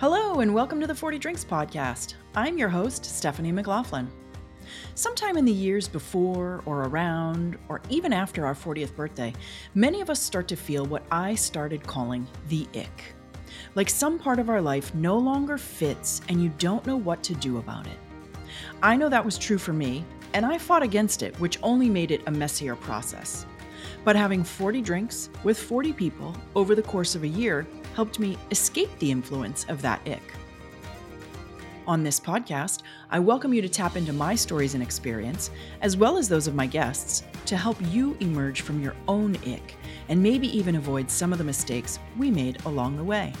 Hello, and welcome to the 40 Drinks Podcast. I'm your host, Stephanie McLaughlin. Sometime in the years before, or around, or even after our 40th birthday, many of us start to feel what I started calling the ick. Like some part of our life no longer fits and you don't know what to do about it. I know that was true for me, and I fought against it, which only made it a messier process. But having 40 drinks with 40 people over the course of a year helped me escape the influence of that ick. On this podcast, I welcome you to tap into my stories and experience, as well as those of my guests, to help you emerge from your own ick and maybe even avoid some of the mistakes we made along the way.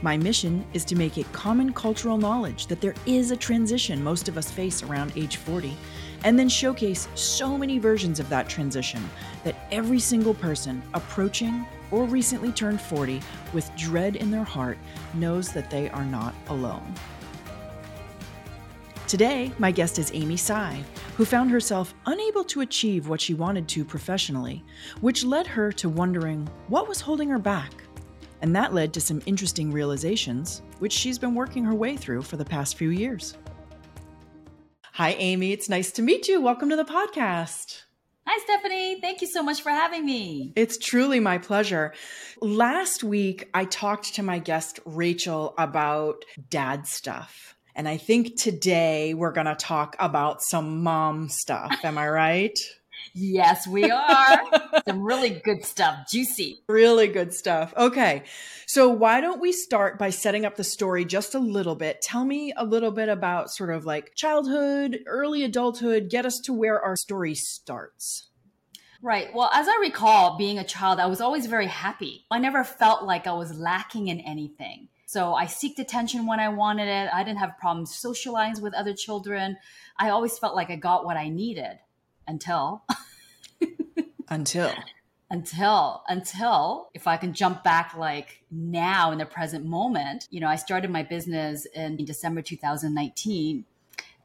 My mission is to make it common cultural knowledge that there is a transition most of us face around age 40, and then showcase so many versions of that transition that every single person approaching or recently turned 40 with dread in their heart knows that they are not alone. Today, my guest is Amy Tsai, who found herself unable to achieve what she wanted to professionally, which led her to wondering what was holding her back. And that led to some interesting realizations, which she's been working her way through for the past few years. Hi, Amy. It's nice to meet you. Welcome to the podcast. Hi, Stephanie. Thank you so much for having me. It's truly my pleasure. Last week, I talked to my guest, Rachel, about dad stuff. And I think today we're going to talk about some mom stuff. Am I right? yes, we are. some really good stuff, juicy. Really good stuff. Okay. So, why don't we start by setting up the story just a little bit? Tell me a little bit about sort of like childhood, early adulthood, get us to where our story starts. Right. Well, as I recall, being a child, I was always very happy. I never felt like I was lacking in anything. So I seeked attention when I wanted it. I didn't have problems socializing with other children. I always felt like I got what I needed until. until. Until, until if I can jump back like now in the present moment, you know, I started my business in December 2019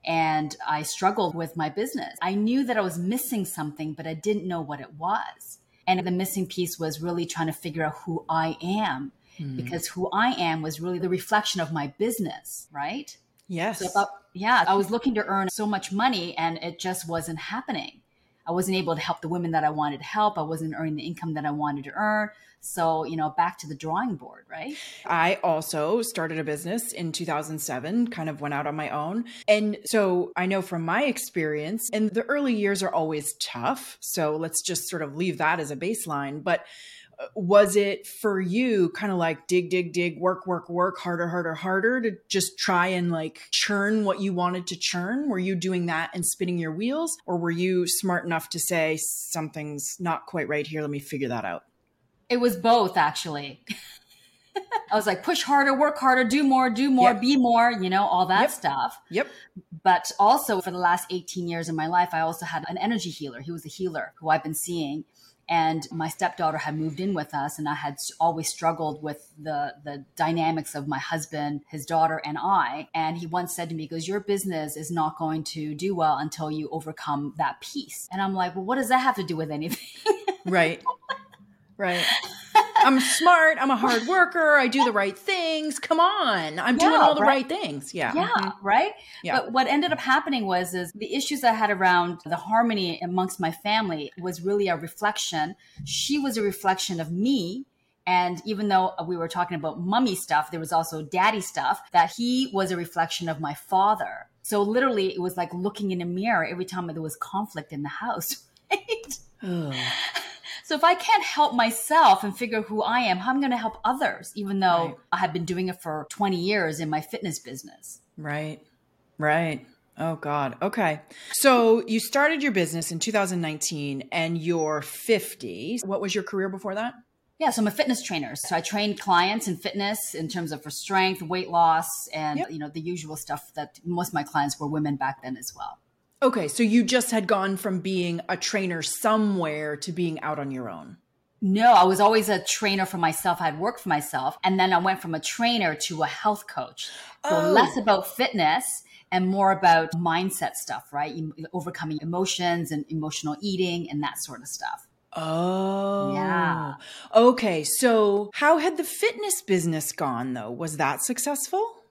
and I struggled with my business. I knew that I was missing something, but I didn't know what it was. And the missing piece was really trying to figure out who I am mm. because who I am was really the reflection of my business, right? Yes. So yeah, I was looking to earn so much money and it just wasn't happening. I wasn't able to help the women that I wanted to help. I wasn't earning the income that I wanted to earn. So, you know, back to the drawing board, right? I also started a business in 2007, kind of went out on my own. And so I know from my experience, and the early years are always tough. So let's just sort of leave that as a baseline. But was it for you kind of like dig dig dig work work work harder harder harder to just try and like churn what you wanted to churn were you doing that and spinning your wheels or were you smart enough to say something's not quite right here let me figure that out it was both actually I was like, push harder, work harder, do more, do more, yep. be more, you know, all that yep. stuff. Yep. But also for the last 18 years of my life, I also had an energy healer. He was a healer who I've been seeing and my stepdaughter had moved in with us and i had always struggled with the the dynamics of my husband his daughter and i. And he once said to me he goes your business is not going to do well until you overcome that piece and i'm like well what does that have to do with anything? Right right I'm smart. I'm a hard worker. I do the right things. Come on. I'm yeah, doing all the right, right things. Yeah. Yeah. Mm-hmm. Right. Yeah. But what ended up happening was, is the issues I had around the harmony amongst my family was really a reflection. She was a reflection of me. And even though we were talking about mummy stuff, there was also daddy stuff that he was a reflection of my father. So literally it was like looking in a mirror every time there was conflict in the house. Right? So if I can't help myself and figure who I am, how am I going to help others, even though right. I have been doing it for 20 years in my fitness business? Right. Right. Oh God. Okay. So you started your business in 2019 and you're 50. What was your career before that? Yeah, so I'm a fitness trainer. So I train clients in fitness in terms of for strength, weight loss, and yep. you know the usual stuff that most of my clients were women back then as well. Okay, so you just had gone from being a trainer somewhere to being out on your own. No, I was always a trainer for myself. I'd worked for myself. And then I went from a trainer to a health coach. So oh. less about fitness and more about mindset stuff, right? Overcoming emotions and emotional eating and that sort of stuff. Oh. Yeah. Okay. So, how had the fitness business gone though? Was that successful?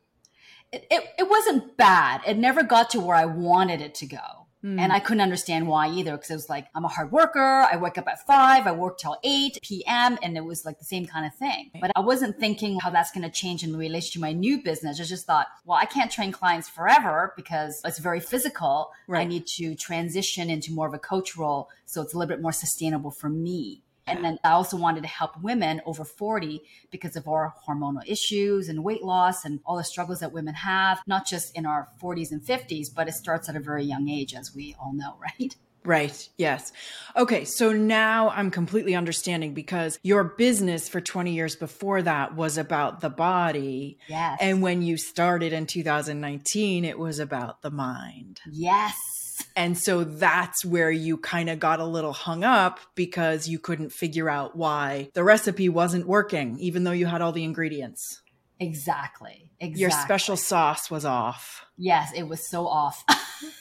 It, it, it wasn't bad. It never got to where I wanted it to go. Mm. And I couldn't understand why either because it was like, I'm a hard worker. I wake up at five, I work till 8 p.m. And it was like the same kind of thing. But I wasn't thinking how that's going to change in relation to my new business. I just thought, well, I can't train clients forever because it's very physical. Right. I need to transition into more of a coach role. So it's a little bit more sustainable for me. And then I also wanted to help women over 40 because of our hormonal issues and weight loss and all the struggles that women have, not just in our 40s and 50s, but it starts at a very young age, as we all know, right? Right. Yes. Okay. So now I'm completely understanding because your business for 20 years before that was about the body. Yes. And when you started in 2019, it was about the mind. Yes. And so that's where you kind of got a little hung up because you couldn't figure out why the recipe wasn't working, even though you had all the ingredients. Exactly. Exactly. Your special sauce was off. Yes, it was so off.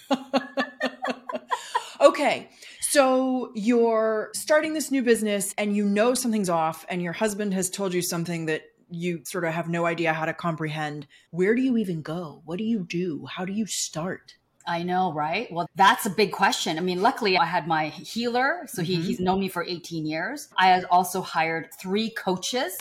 okay. So you're starting this new business and you know something's off, and your husband has told you something that you sort of have no idea how to comprehend. Where do you even go? What do you do? How do you start? I know, right? Well, that's a big question. I mean, luckily I had my healer. So he, mm-hmm. he's known me for 18 years. I had also hired three coaches.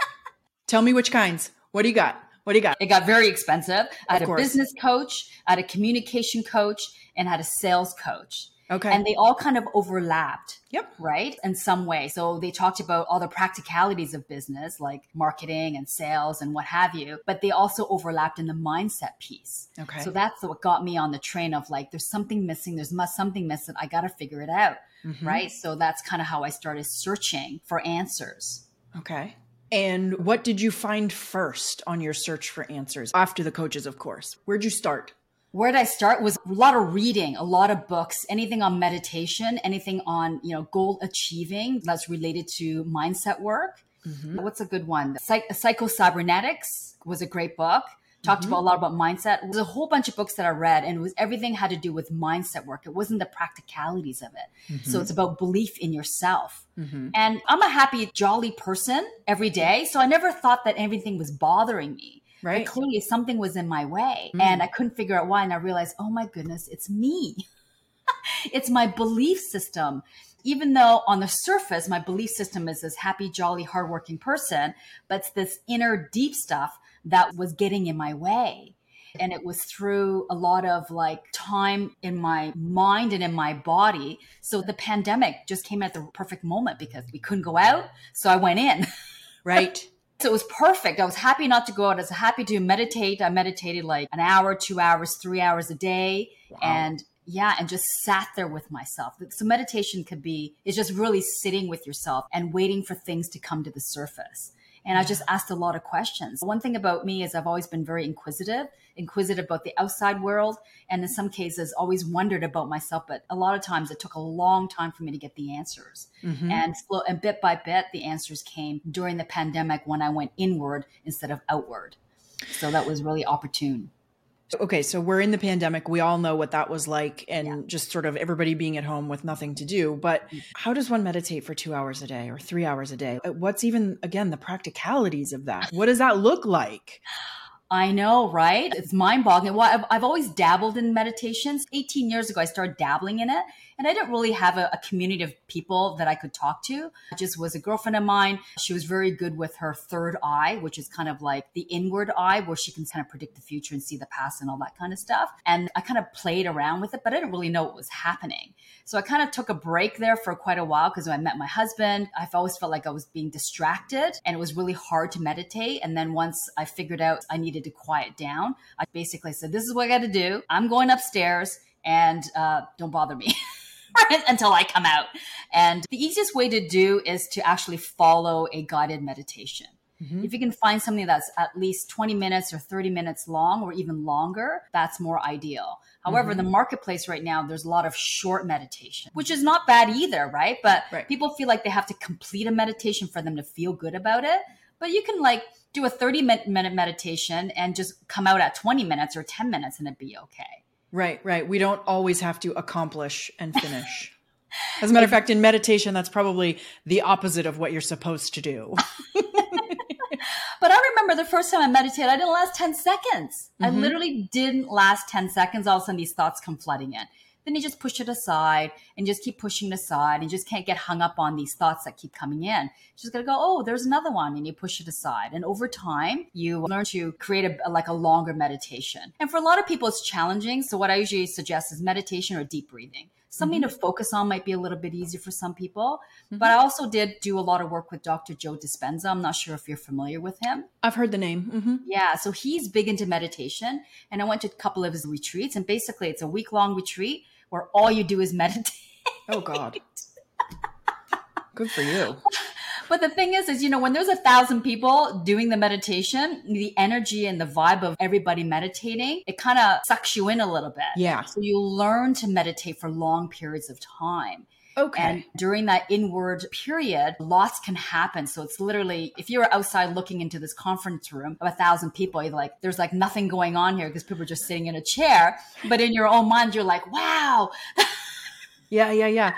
Tell me which kinds. What do you got? What do you got? It got very expensive. I had a business coach, I had a communication coach, and I had a sales coach. Okay. And they all kind of overlapped. Yep. Right. In some way. So they talked about all the practicalities of business, like marketing and sales and what have you, but they also overlapped in the mindset piece. Okay. So that's what got me on the train of like, there's something missing. There's must something missing. I got to figure it out. Mm-hmm. Right. So that's kind of how I started searching for answers. Okay. And what did you find first on your search for answers after the coaches, of course? Where'd you start? Where did I start was a lot of reading, a lot of books, anything on meditation, anything on, you know, goal achieving that's related to mindset work. Mm-hmm. What's a good one? Psych- Psycho-Cybernetics was a great book. Talked mm-hmm. about a lot about mindset. There's a whole bunch of books that I read, and it was everything had to do with mindset work. It wasn't the practicalities of it. Mm-hmm. So it's about belief in yourself. Mm-hmm. And I'm a happy, jolly person every day. So I never thought that everything was bothering me. Right. But clearly something was in my way mm. and I couldn't figure out why. And I realized, oh my goodness, it's me. it's my belief system. Even though on the surface, my belief system is this happy, jolly, hardworking person, but it's this inner deep stuff that was getting in my way. And it was through a lot of like time in my mind and in my body. So the pandemic just came at the perfect moment because we couldn't go out. So I went in. right. So it was perfect. I was happy not to go out. I was happy to meditate. I meditated like an hour, two hours, three hours a day. Wow. And yeah, and just sat there with myself. So meditation could be, is just really sitting with yourself and waiting for things to come to the surface. And I just asked a lot of questions. One thing about me is I've always been very inquisitive, inquisitive about the outside world, and in some cases, always wondered about myself. But a lot of times, it took a long time for me to get the answers. Mm-hmm. And slow, and bit by bit, the answers came during the pandemic when I went inward instead of outward. So that was really opportune. Okay, so we're in the pandemic. We all know what that was like and yeah. just sort of everybody being at home with nothing to do. But mm. how does one meditate for two hours a day or three hours a day? Uh, what's even, again, the practicalities of that? What does that look like? I know, right? It's mind boggling. Well, I've, I've, always dabbled in meditations. 18 years ago, I started dabbling in it. And I didn't really have a, a, community of people that I could talk to. It just was a girlfriend of mine. She was very good with her third eye, which is kind of like the inward eye where she can kind of predict the future and see the past and all that kind of stuff. And I kind of played around with it, but I didn't really know what was happening. So I kind of took a break there for quite a while because I met my husband, I've always felt like I was being distracted and it was really hard to meditate. And then once I figured out I needed to quiet down, I basically said, This is what I got to do. I'm going upstairs and uh, don't bother me. until I come out. And the easiest way to do is to actually follow a guided meditation. Mm-hmm. If you can find something that's at least 20 minutes or 30 minutes long or even longer, that's more ideal. However, mm-hmm. the marketplace right now, there's a lot of short meditation, which is not bad either, right? But right. people feel like they have to complete a meditation for them to feel good about it. But you can like do a 30 minute meditation and just come out at 20 minutes or 10 minutes and it'd be okay. Right, right. We don't always have to accomplish and finish. As a matter of fact, in meditation, that's probably the opposite of what you're supposed to do. but I remember the first time I meditated, I didn't last 10 seconds. Mm-hmm. I literally didn't last 10 seconds. All of a sudden, these thoughts come flooding in then you just push it aside and just keep pushing it aside and just can't get hung up on these thoughts that keep coming in. You just gotta go, oh, there's another one, and you push it aside. And over time, you learn to create a, a, like a longer meditation. And for a lot of people, it's challenging. So what I usually suggest is meditation or deep breathing something mm-hmm. to focus on might be a little bit easier for some people. Mm-hmm. But I also did do a lot of work with Dr. Joe Dispenza. I'm not sure if you're familiar with him. I've heard the name. Mm-hmm. Yeah. So he's big into meditation. And I went to a couple of his retreats. And basically, it's a week long retreat where all you do is meditate. Oh God. Good for you. But the thing is, is, you know, when there's a thousand people doing the meditation, the energy and the vibe of everybody meditating, it kind of sucks you in a little bit. Yeah. So you learn to meditate for long periods of time. Okay. And during that inward period, lots can happen. So it's literally, if you're outside looking into this conference room of a thousand people, you're like, there's like nothing going on here because people are just sitting in a chair. But in your own mind, you're like, wow. Yeah, yeah, yeah.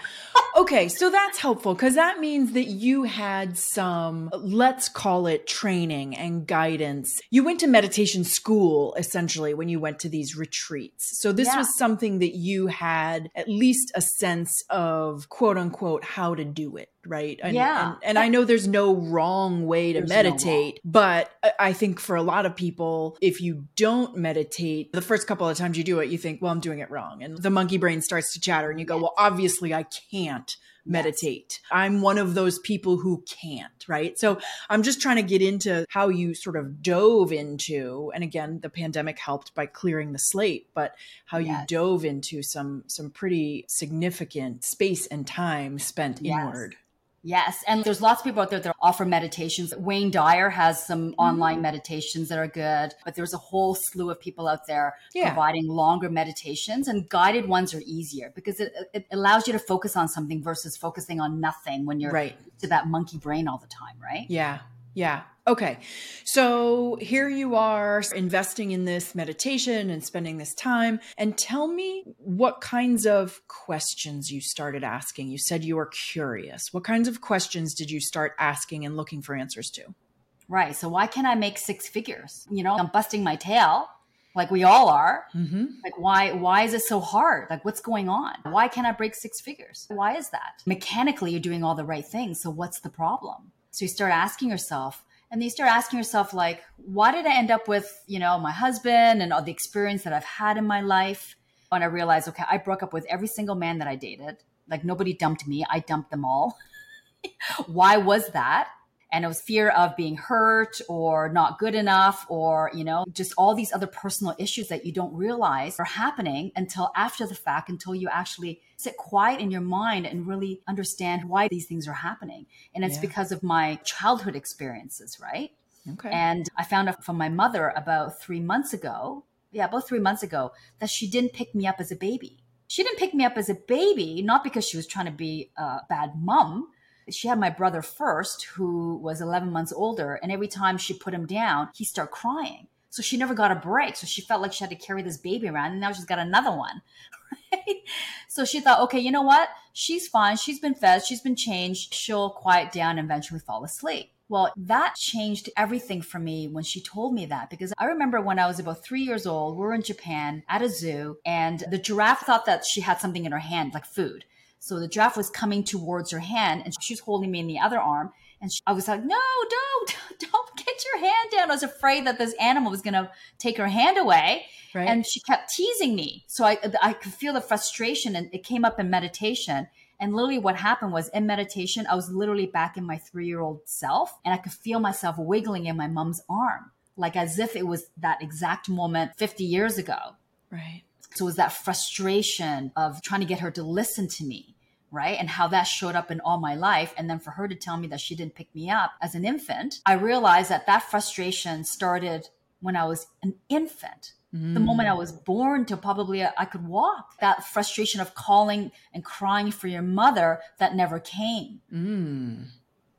Okay, so that's helpful because that means that you had some, let's call it training and guidance. You went to meditation school essentially when you went to these retreats. So this yeah. was something that you had at least a sense of quote unquote how to do it right? And, yeah. And, and, I know there's no wrong way to there's meditate, no but I think for a lot of people, if you don't meditate, the first couple of times you do it, you think, well, I'm doing it wrong. And the monkey brain starts to chatter and you go, well, obviously I can't meditate. Yes. I'm one of those people who can't, right? So I'm just trying to get into how you sort of dove into, and again, the pandemic helped by clearing the slate, but how yes. you dove into some some pretty significant space and time spent yes. inward. Yes. And there's lots of people out there that offer meditations. Wayne Dyer has some mm-hmm. online meditations that are good, but there's a whole slew of people out there yeah. providing longer meditations and guided ones are easier because it, it allows you to focus on something versus focusing on nothing when you're right. to that monkey brain all the time, right? Yeah. Yeah. Okay. So here you are investing in this meditation and spending this time. And tell me what kinds of questions you started asking. You said you were curious. What kinds of questions did you start asking and looking for answers to? Right. So why can't I make six figures? You know, I'm busting my tail like we all are mm-hmm. like why why is it so hard like what's going on why can't i break six figures why is that mechanically you're doing all the right things so what's the problem so you start asking yourself and then you start asking yourself like why did i end up with you know my husband and all the experience that i've had in my life? And i realized okay i broke up with every single man that i dated. Like nobody dumped me. I dumped them all. Why was that? And it was fear of being hurt or not good enough or you know just all these other personal issues that you don't realize are happening until after the fact until you actually sit quiet in your mind and really understand why these things are happening and it's yeah. because of my childhood experiences right okay and i found out from my mother about 3 months ago yeah about 3 months ago that she didn't pick me up as a baby she didn't pick me up as a baby not because she was trying to be a bad mom she had my brother first, who was 11 months older. And every time she put him down, he started crying. So she never got a break. So she felt like she had to carry this baby around. And now she's got another one. So she thought, okay, you know what? She's fine. She's been fed. She's been changed. She'll quiet down and eventually fall asleep. Well, that changed everything for me when she told me that because I remember when I was about three years old, we were in Japan at a zoo and the giraffe thought that she had something in her hand, like food. So the giraffe was coming towards her hand and she was holding me in the other arm. And she, I was like, no, don't, don't get your hand down. I was afraid that this animal was going to take her hand away. Right. And she kept teasing me. So I, I could feel the frustration and it came up in meditation. And literally what happened was in meditation, I was literally back in my three year old self and I could feel myself wiggling in my mom's arm, like as if it was that exact moment 50 years ago. Right. So it was that frustration of trying to get her to listen to me, right? And how that showed up in all my life. And then for her to tell me that she didn't pick me up as an infant, I realized that that frustration started when I was an infant. Mm. The moment I was born to probably uh, I could walk. That frustration of calling and crying for your mother that never came. Mm.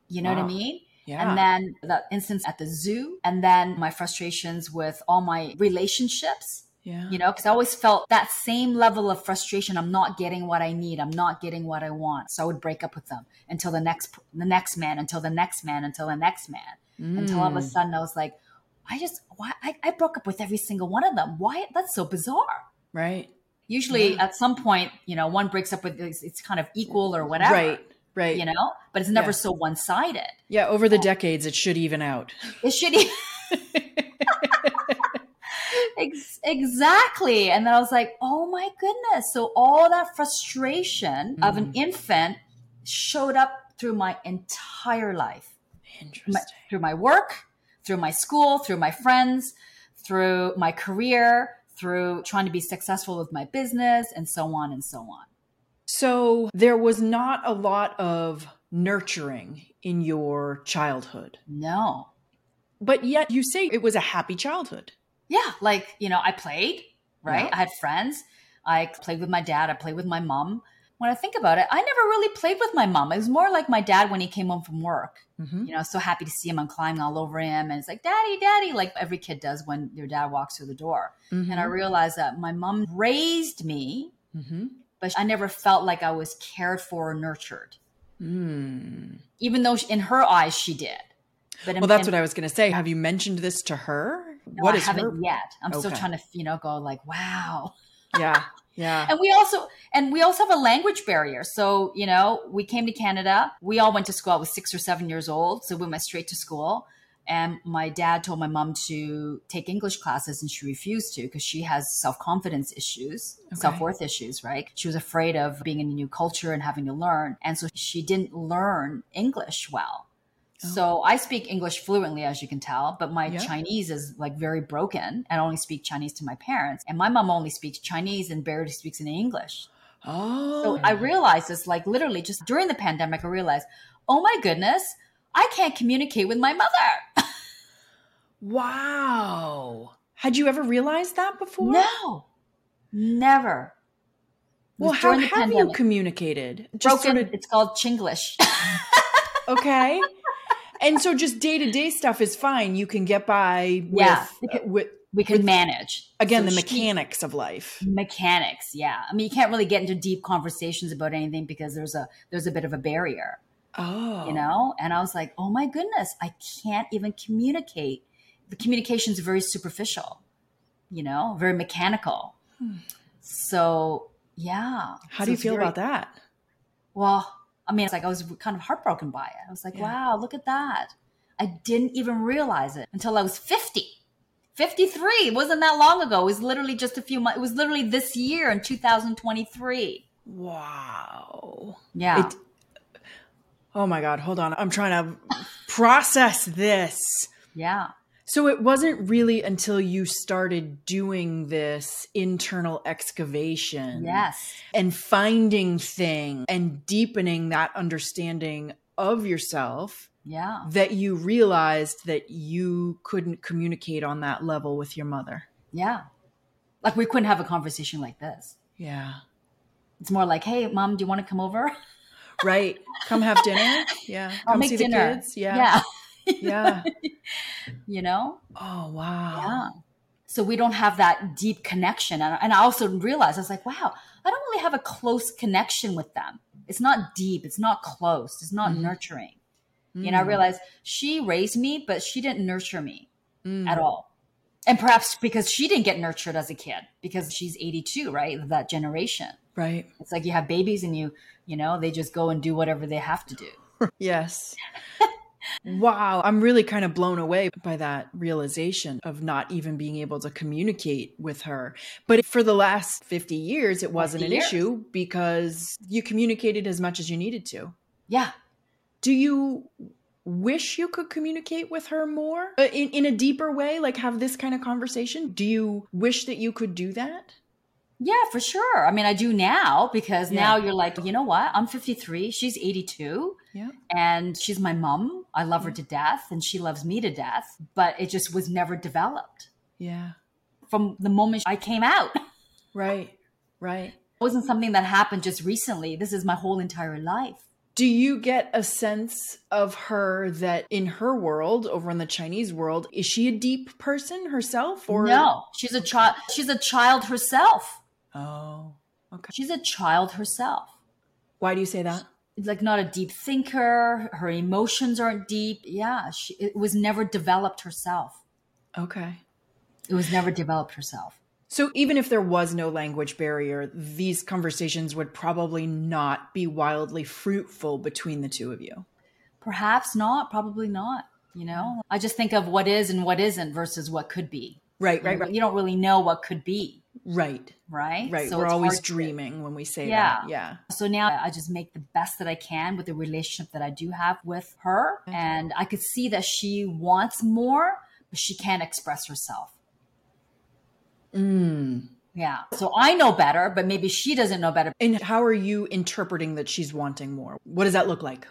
You know wow. what I mean? Yeah. And then that instance at the zoo, and then my frustrations with all my relationships Yeah. You know, because I always felt that same level of frustration. I'm not getting what I need. I'm not getting what I want. So I would break up with them until the next, the next man, until the next man, until the next man, mm. until all of a mm. sudden I was like, I just, why? I, I broke up with every single one of them. Why? That's so bizarre. Right. Usually yeah. at some point, you know, one breaks up with, it's, it's kind of equal or whatever. Right. Right. You know, but it's never yeah. so one sided. Yeah. Over the decades, it should even out. It should. even. Ex- exactly. And then I was like, oh my goodness. So all that frustration mm. of an mm. infant showed up through my entire life. Interesting. My, through my work, through my school, through my friends, through my career, through trying to be successful with my business, and so on and so on. So there was not a lot of nurturing in your childhood. No. But yet you say it was a happy childhood. Yeah, like, you know, I played, right? Yeah. I had friends. I played with my dad, I played with my mom. When I think about it, I never really played with my mom. It was more like my dad when he came home from work. Mm-hmm. You know, so happy to see him. I'm climbing all over him. And it's like, Daddy, Daddy, like every kid does when their dad walks through the door. Mm-hmm. And I realized that my mom raised me, mm-hmm. but I never felt like I was cared for or nurtured. Mm. Even though in her eyes she did. But well, that's what I was going to say. Have you mentioned this to her? No, what I haven't her? yet. I'm okay. still trying to, you know, go like, wow. Yeah. Yeah. and we also and we also have a language barrier. So, you know, we came to Canada. We all went to school. I was six or seven years old. So we went straight to school. And my dad told my mom to take English classes and she refused to because she has self confidence issues, okay. self worth issues, right? She was afraid of being in a new culture and having to learn. And so she didn't learn English well. Oh. So I speak English fluently, as you can tell, but my yeah. Chinese is like very broken. And I only speak Chinese to my parents. And my mom only speaks Chinese and barely speaks any English. Oh. So I realized this like literally just during the pandemic, I realized, oh my goodness, I can't communicate with my mother. wow. Had you ever realized that before? No, never. Well, how have pandemic. you communicated? Just Broken. Sort of... It's called Chinglish. okay and so just day to day stuff is fine. You can get by with, yeah. Uh, with we can with, manage. again so the mechanics she, of life. Mechanics yeah. I mean you can't really get into deep conversations about anything because there's a there's a bit of a barrier oh. you know? And i was like oh my goodness i can't even communicate. The communication is very superficial you know very mechanical. Hmm. so yeah. How so do you feel very, about that? Well I mean, it's like I was kind of heartbroken by it. I was like, yeah. wow, look at that. I didn't even realize it until I was 50. 53. It wasn't that long ago. It was literally just a few months. It was literally this year in 2023. Wow. Yeah. It, oh my God. Hold on. I'm trying to process this. Yeah. So it wasn't really until you started doing this internal excavation. Yes. And finding things and deepening that understanding of yourself. Yeah. That you realized that you couldn't communicate on that level with your mother. Yeah. Like we couldn't have a conversation like this. Yeah. It's more like, hey, mom, do you want to come over? Right. Come have dinner. Yeah. I'll come see dinner. the kids. Yeah. Yeah yeah. you know? Oh, wow. Yeah. So we don't have that deep connection. And, and I also realized, I was like, wow, I don't really have a close connection with them. It's not deep. It's not close. It's not mm. nurturing. Mm. You know, I realized she raised me, but she didn't nurture me mm. at all. And perhaps because she didn't get nurtured as a kid because she's 82, right? That generation. Right. It's like you have babies and you, you know, they just go and do whatever they have to do. yes. Wow, I'm really kind of blown away by that realization of not even being able to communicate with her. But for the last 50 years, it wasn't an years. issue because you communicated as much as you needed to. Yeah. Do you wish you could communicate with her more uh, in, in a deeper way, like have this kind of conversation? Do you wish that you could do that? Yeah, for sure. I mean, I do now because yeah. now you're like, you know what? I'm 53. She's 82. Yeah. And she's my mom. I love her to death and she loves me to death, but it just was never developed. Yeah. From the moment I came out. Right. Right. It wasn't something that happened just recently. This is my whole entire life. Do you get a sense of her that in her world, over in the Chinese world, is she a deep person herself or No, she's a child she's a child herself. Oh. Okay. She's a child herself. Why do you say that? Like not a deep thinker, her emotions aren't deep. Yeah, she it was never developed herself. Okay. It was never developed herself. So even if there was no language barrier, these conversations would probably not be wildly fruitful between the two of you. Perhaps not, probably not. You know, I just think of what is and what isn't versus what could be. Right, right, right. You don't really know what could be. Right. Right. Right. So We're always dreaming to, when we say yeah. that. Yeah. So now I just make the best that I can with the relationship that I do have with her. Okay. And I could see that she wants more, but she can't express herself. Mm. Yeah. So I know better, but maybe she doesn't know better. And how are you interpreting that she's wanting more? What does that look like?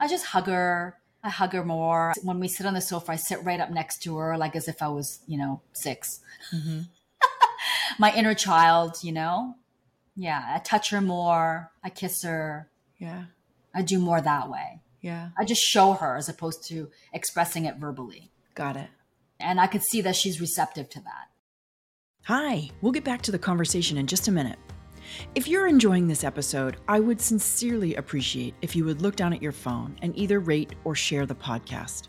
I just hug her. I hug her more. When we sit on the sofa, I sit right up next to her, like as if I was, you know, 6 mm-hmm. My inner child, you know? Yeah. I touch her more. I kiss her. Yeah. I do more that way. Yeah. I just show her as opposed to expressing it verbally. Got it. And I could see that she's receptive to that. Hi, we'll get back to the conversation in just a minute. If you're enjoying this episode, I would sincerely appreciate if you would look down at your phone and either rate or share the podcast.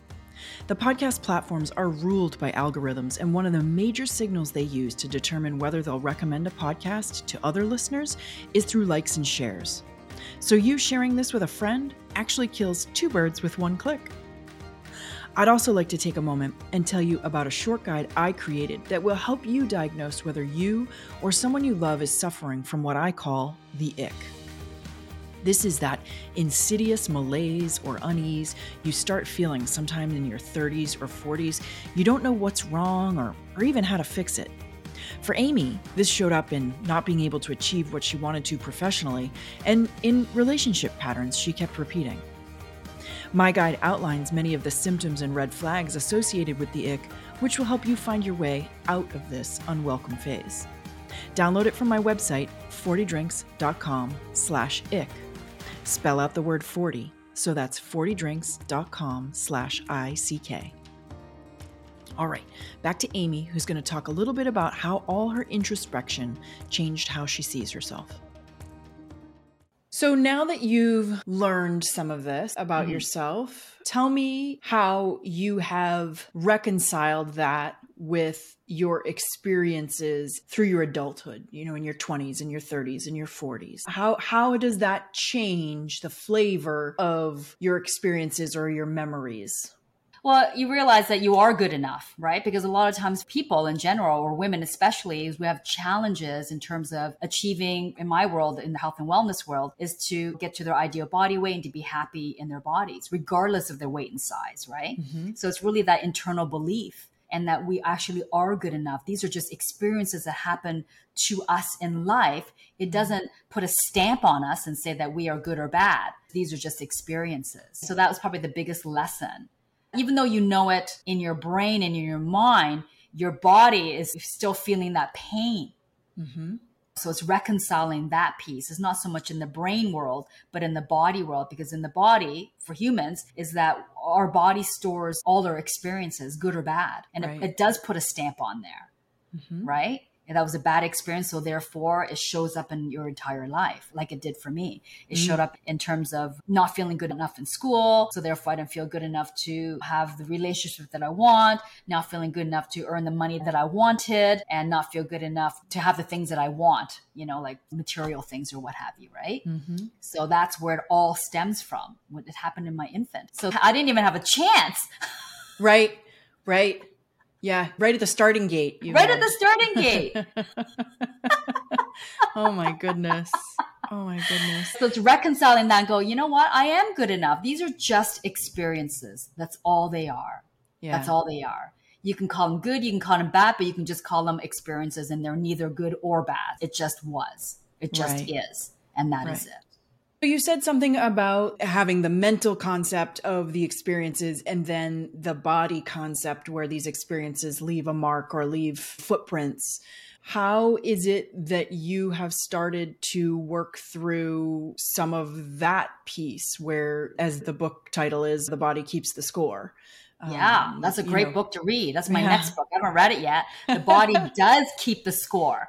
The podcast platforms are ruled by algorithms, and one of the major signals they use to determine whether they'll recommend a podcast to other listeners is through likes and shares. So, you sharing this with a friend actually kills two birds with one click. I'd also like to take a moment and tell you about a short guide I created that will help you diagnose whether you or someone you love is suffering from what I call the ick. This is that insidious malaise or unease you start feeling sometime in your 30s or 40s. You don't know what's wrong or, or even how to fix it. For Amy, this showed up in not being able to achieve what she wanted to professionally and in relationship patterns she kept repeating. My guide outlines many of the symptoms and red flags associated with the ick, which will help you find your way out of this unwelcome phase. Download it from my website, 40drinks.com slash ick. Spell out the word 40, so that's 40drinks.com slash ICK. All right, back to Amy, who's going to talk a little bit about how all her introspection changed how she sees herself. So now that you've learned some of this about mm-hmm. yourself, tell me how you have reconciled that with your experiences through your adulthood, you know, in your 20s and your 30s and your 40s. How how does that change the flavor of your experiences or your memories? Well, you realize that you are good enough, right? Because a lot of times people in general, or women especially, we have challenges in terms of achieving, in my world, in the health and wellness world, is to get to their ideal body weight and to be happy in their bodies, regardless of their weight and size, right? Mm-hmm. So it's really that internal belief and that we actually are good enough. These are just experiences that happen to us in life. It doesn't put a stamp on us and say that we are good or bad. These are just experiences. So that was probably the biggest lesson even though you know it in your brain and in your mind, your body is still feeling that pain. Mm-hmm. So it's reconciling that piece. It's not so much in the brain world, but in the body world, because in the body for humans is that our body stores all their experiences, good or bad. And right. it, it, does put a stamp on there. Mm-hmm. Right and that was a bad experience. So therefore, it shows up in your entire life, like it did for me. It mm showed up in terms of not feeling good enough in school. So therefore, I didn't feel good enough to have the relationship that I want. Not feeling good enough to earn the money that I wanted, and not feel good enough to have the things that I want. You know, like material things or what have you. Right. Mm-hmm. So that's where it all stems from. What it happened in my infant. So I didn't even have a chance. right. Right. Yeah, right at the starting gate. right had. at the starting gate. oh my goodness. Oh my goodness. So it's reconciling that and go, you know what? I am good enough. These are just experiences. That's all they are. Yeah. That's all they are. You can call them good, you can call them bad, but you can just call them experiences and they're neither good or bad. It just was. It just right. is. And that right. is it. You said something about having the mental concept of the experiences and then the body concept where these experiences leave a mark or leave footprints. How is it that you have started to work through some of that piece where, as the book title is, The Body Keeps the Score? Yeah, um, that's a great know, book to read. That's my yeah. next book. I haven't read it yet. The body does keep the score.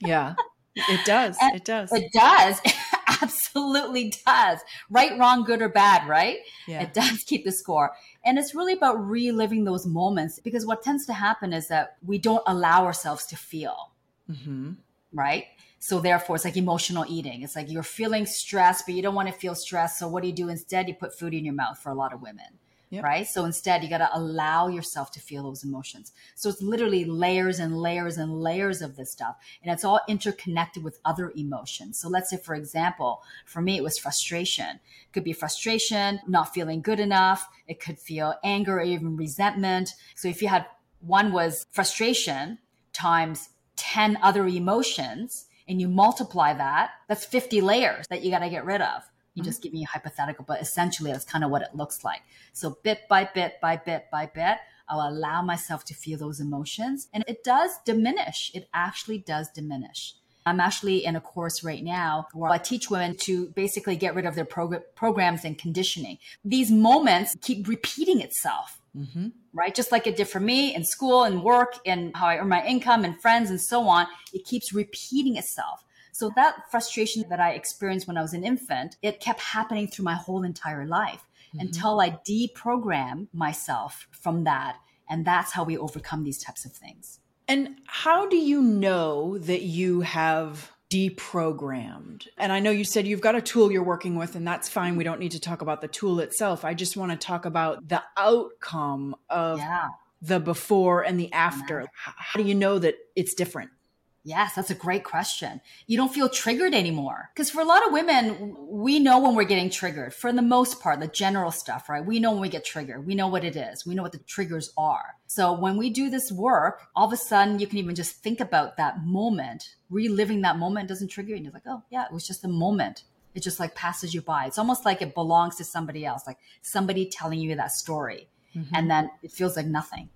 Yeah, it does. it does. It does. Absolutely does. Right, wrong, good, or bad, right? Yeah. It does keep the score. And it's really about reliving those moments because what tends to happen is that we don't allow ourselves to feel. Mm-hmm. Right? So therefore, it's like emotional eating. It's like you're feeling stressed, but you don't want to feel stressed. So what do you do instead? You put food in your mouth for a lot of women Yep. Right. So instead, you got to allow yourself to feel those emotions. So it's literally layers and layers and layers of this stuff. And it's all interconnected with other emotions. So let's say, for example, for me, it was frustration. It could be frustration, not feeling good enough. It could feel anger or even resentment. So if you had one was frustration times 10 other emotions, and you multiply that, that's 50 layers that you got to get rid of. You mm-hmm. just give me a hypothetical, but essentially that's kind of what it looks like. So bit by bit by bit by bit, I'll allow myself to feel those emotions and it does diminish. It actually does diminish. I'm actually in a course right now where I teach women to basically get rid of their prog- programs and conditioning. These moments keep repeating itself. Mm-hmm. Right? Just like it did for me in school and work and how I earn my income and friends and so on. It keeps repeating itself. So that frustration that I experienced when I was an infant, it kept happening through my whole entire life mm-hmm. until I deprogram myself from that. And that's how we overcome these types of things. And how do you know that you have deprogrammed? And I know you said you've got a tool you're working with, and that's fine. We don't need to talk about the tool itself. I just want to talk about the outcome of yeah. the before and the after. Yeah. How do you know that it's different? Yes, that's a great question. You don't feel triggered anymore. Because for a lot of women, we know when we're getting triggered. For the most part, the general stuff, right? We know when we get triggered. We know what it is. We know what the triggers are. So when we do this work, all of a sudden you can even just think about that moment. Reliving that moment doesn't trigger you. And you're like, oh, yeah, it was just a moment. It just like passes you by. It's almost like it belongs to somebody else, like somebody telling you that story. Mm-hmm. And then it feels like nothing.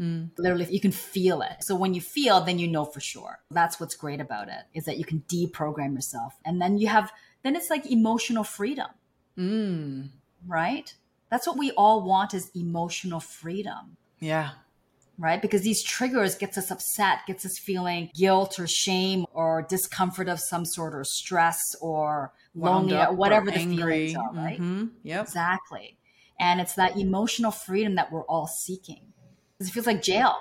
Mm. Literally, you can feel it. So when you feel, then you know for sure. That's what's great about it is that you can deprogram yourself, and then you have then it's like emotional freedom, mm. right? That's what we all want is emotional freedom. Yeah. Right? Because these triggers gets us upset, gets us feeling guilt or shame or discomfort of some sort or stress or lonely or whatever or the angry. feelings are, right? Mm-hmm. Yep. Exactly. And it's that emotional freedom that we're all seeking because it feels like jail.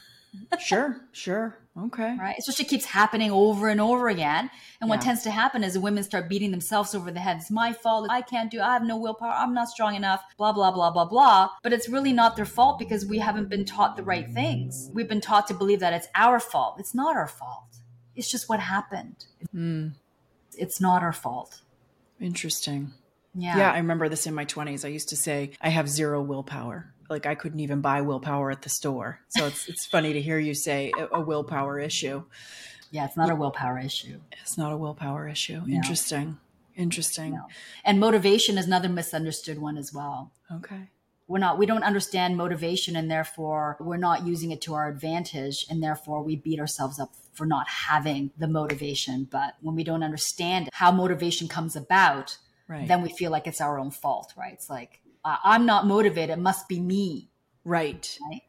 sure, sure. Okay. Right. Especially keeps happening over and over again. And what tends to happen is women start beating themselves over the head. It's my fault. I can't do I have no willpower. I'm not strong enough. Blah, blah, blah, blah, blah. But it's really not their fault because we haven't been taught the right things. We've been taught to believe that it's our fault. It's not our fault. It's just what happened. Mm. It's not our fault. Interesting. Yeah. Yeah. I remember this in my 20s. I used to say, I have zero willpower like I couldn't even buy willpower at the store. So it's it's funny to hear you say a, willpower issue. Yeah, it's not a willpower issue. It's not a willpower issue. No. Interesting. Interesting. No. And motivation is another misunderstood one as well. Okay. We're not we don't understand motivation and therefore we're not using it to our advantage and therefore we beat ourselves up for not having the motivation. But when we don't understand how motivation comes about, right. then we feel like it's our own fault, right? It's like uh, I'm not motivated. It must be me. Right. Right.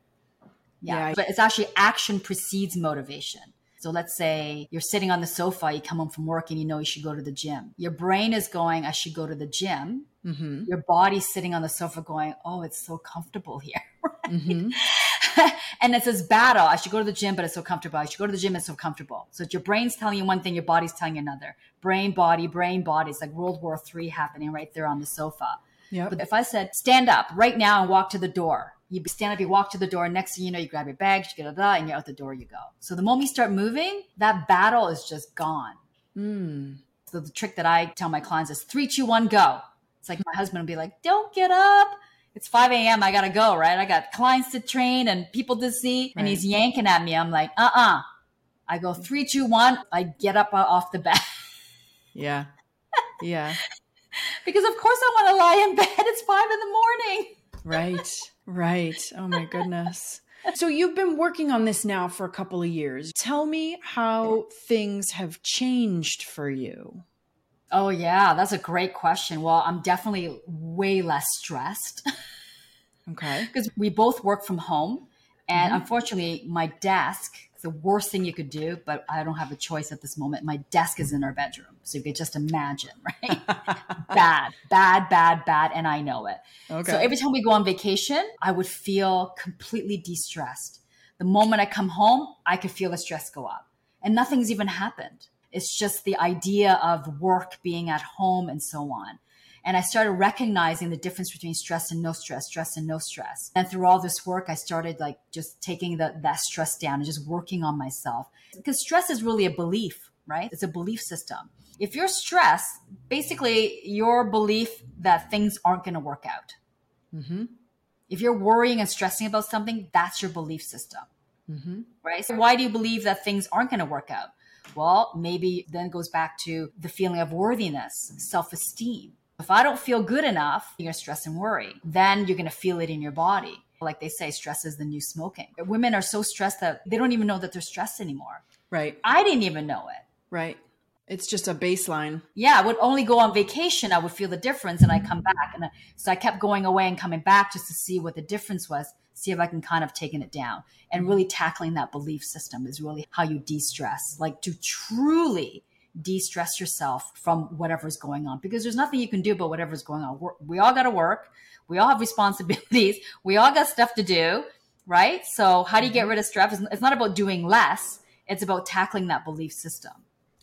Yeah. yeah. But it's actually action precedes motivation. So let's say you're sitting on the sofa, you come home from work and you know you should go to the gym. Your brain is going, I should go to the gym. Mm-hmm. Your body's sitting on the sofa going, oh, it's so comfortable here. Right? Mm-hmm. and it's this battle. I should go to the gym, but it's so comfortable. I should go to the gym, it's so comfortable. So your brain's telling you one thing, your body's telling you another. Brain, body, brain, body. It's like World War III happening right there on the sofa. Yeah. But if I said, stand up right now and walk to the door, you stand up, you walk to the door. Next thing you know, you grab your bags, you get a and you're out the door. You go. So the moment you start moving, that battle is just gone. Mm. So the trick that I tell my clients is three, two, one, go. It's like my husband will be like, "Don't get up. It's 5 a.m. I gotta go. Right? I got clients to train and people to see." Right. And he's yanking at me. I'm like, "Uh, uh I go three, two, one. I get up off the bed. Yeah. Yeah. Because of course I want to lie in bed. It's five in the morning. right. Right. Oh my goodness. So you've been working on this now for a couple of years. Tell me how things have changed for you. Oh yeah, that's a great question. Well, I'm definitely way less stressed. Okay. Because we both work from home and mm-hmm. unfortunately my desk it's the worst thing you could do, but I don't have a choice at this moment. My desk is in our bedroom. So you could just imagine, right? bad, bad, bad, bad. And I know it. Okay. So every time we go on vacation, I would feel completely de stressed. The moment I come home, I could feel the stress go up. And nothing's even happened. It's just the idea of work being at home and so on. And I started recognizing the difference between stress and no stress, stress and no stress. And through all this work, I started like just taking the, that stress down and just working on myself. Because stress is really a belief, right? It's a belief system. If you're stressed, basically your belief that things aren't going to work out. Mm-hmm. If you're worrying and stressing about something, that's your belief system. Mm-hmm. Right? So why do you believe that things aren't going to work out? Well, maybe then it goes back to the feeling of worthiness, self esteem. If I don't feel good enough, you're going to stress and worry. Then you're going to feel it in your body. Like they say, stress is the new smoking. Women are so stressed that they don't even know that they're stressed anymore. Right. I didn't even know it. Right. It's just a baseline. Yeah, I would only go on vacation. I would feel the difference and I come back. And uh, so I kept going away and coming back just to see what the difference was, see if I can kind of taking it down. And really tackling that belief system is really how you de stress, like to truly de-stress yourself from whatever's going on because there's nothing you can do about whatever's going on. We're, we all got to work. We all have responsibilities. We all got stuff to do, right? So how do you get mm-hmm. rid of stress? It's not about doing less. It's about tackling that belief system.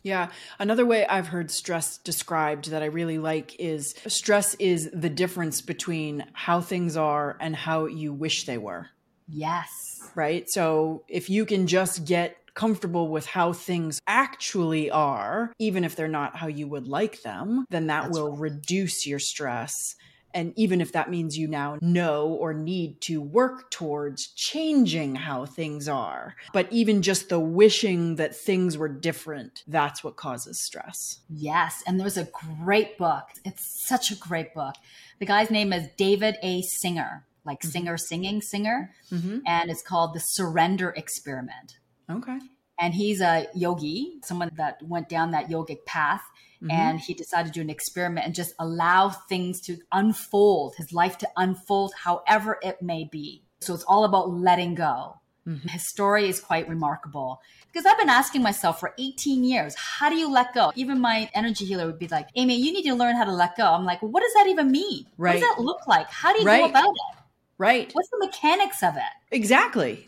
Yeah. Another way I've heard stress described that I really like is stress is the difference between how things are and how you wish they were. Yes. Right. So if you can just get comfortable with how things actually are, even if they're not how you would like them, then that That's will right. reduce your stress. And even if that means you now know or need to work towards changing how things are, but even just the wishing that things were different, that's what causes stress. Yes. And there's a great book. It's such a great book. The guy's name is David A. Singer, like mm-hmm. singer, singing, singer. Mm-hmm. And it's called The Surrender Experiment. Okay. And he's a yogi, someone that went down that yogic path. Mm-hmm. And he decided to do an experiment and just allow things to unfold, his life to unfold however it may be. So it's all about letting go. Mm-hmm. His story is quite remarkable because I've been asking myself for 18 years, how do you let go? Even my energy healer would be like, Amy, you need to learn how to let go. I'm like, what does that even mean? Right. What does that look like? How do you right. go about it? Right. What's the mechanics of it? Exactly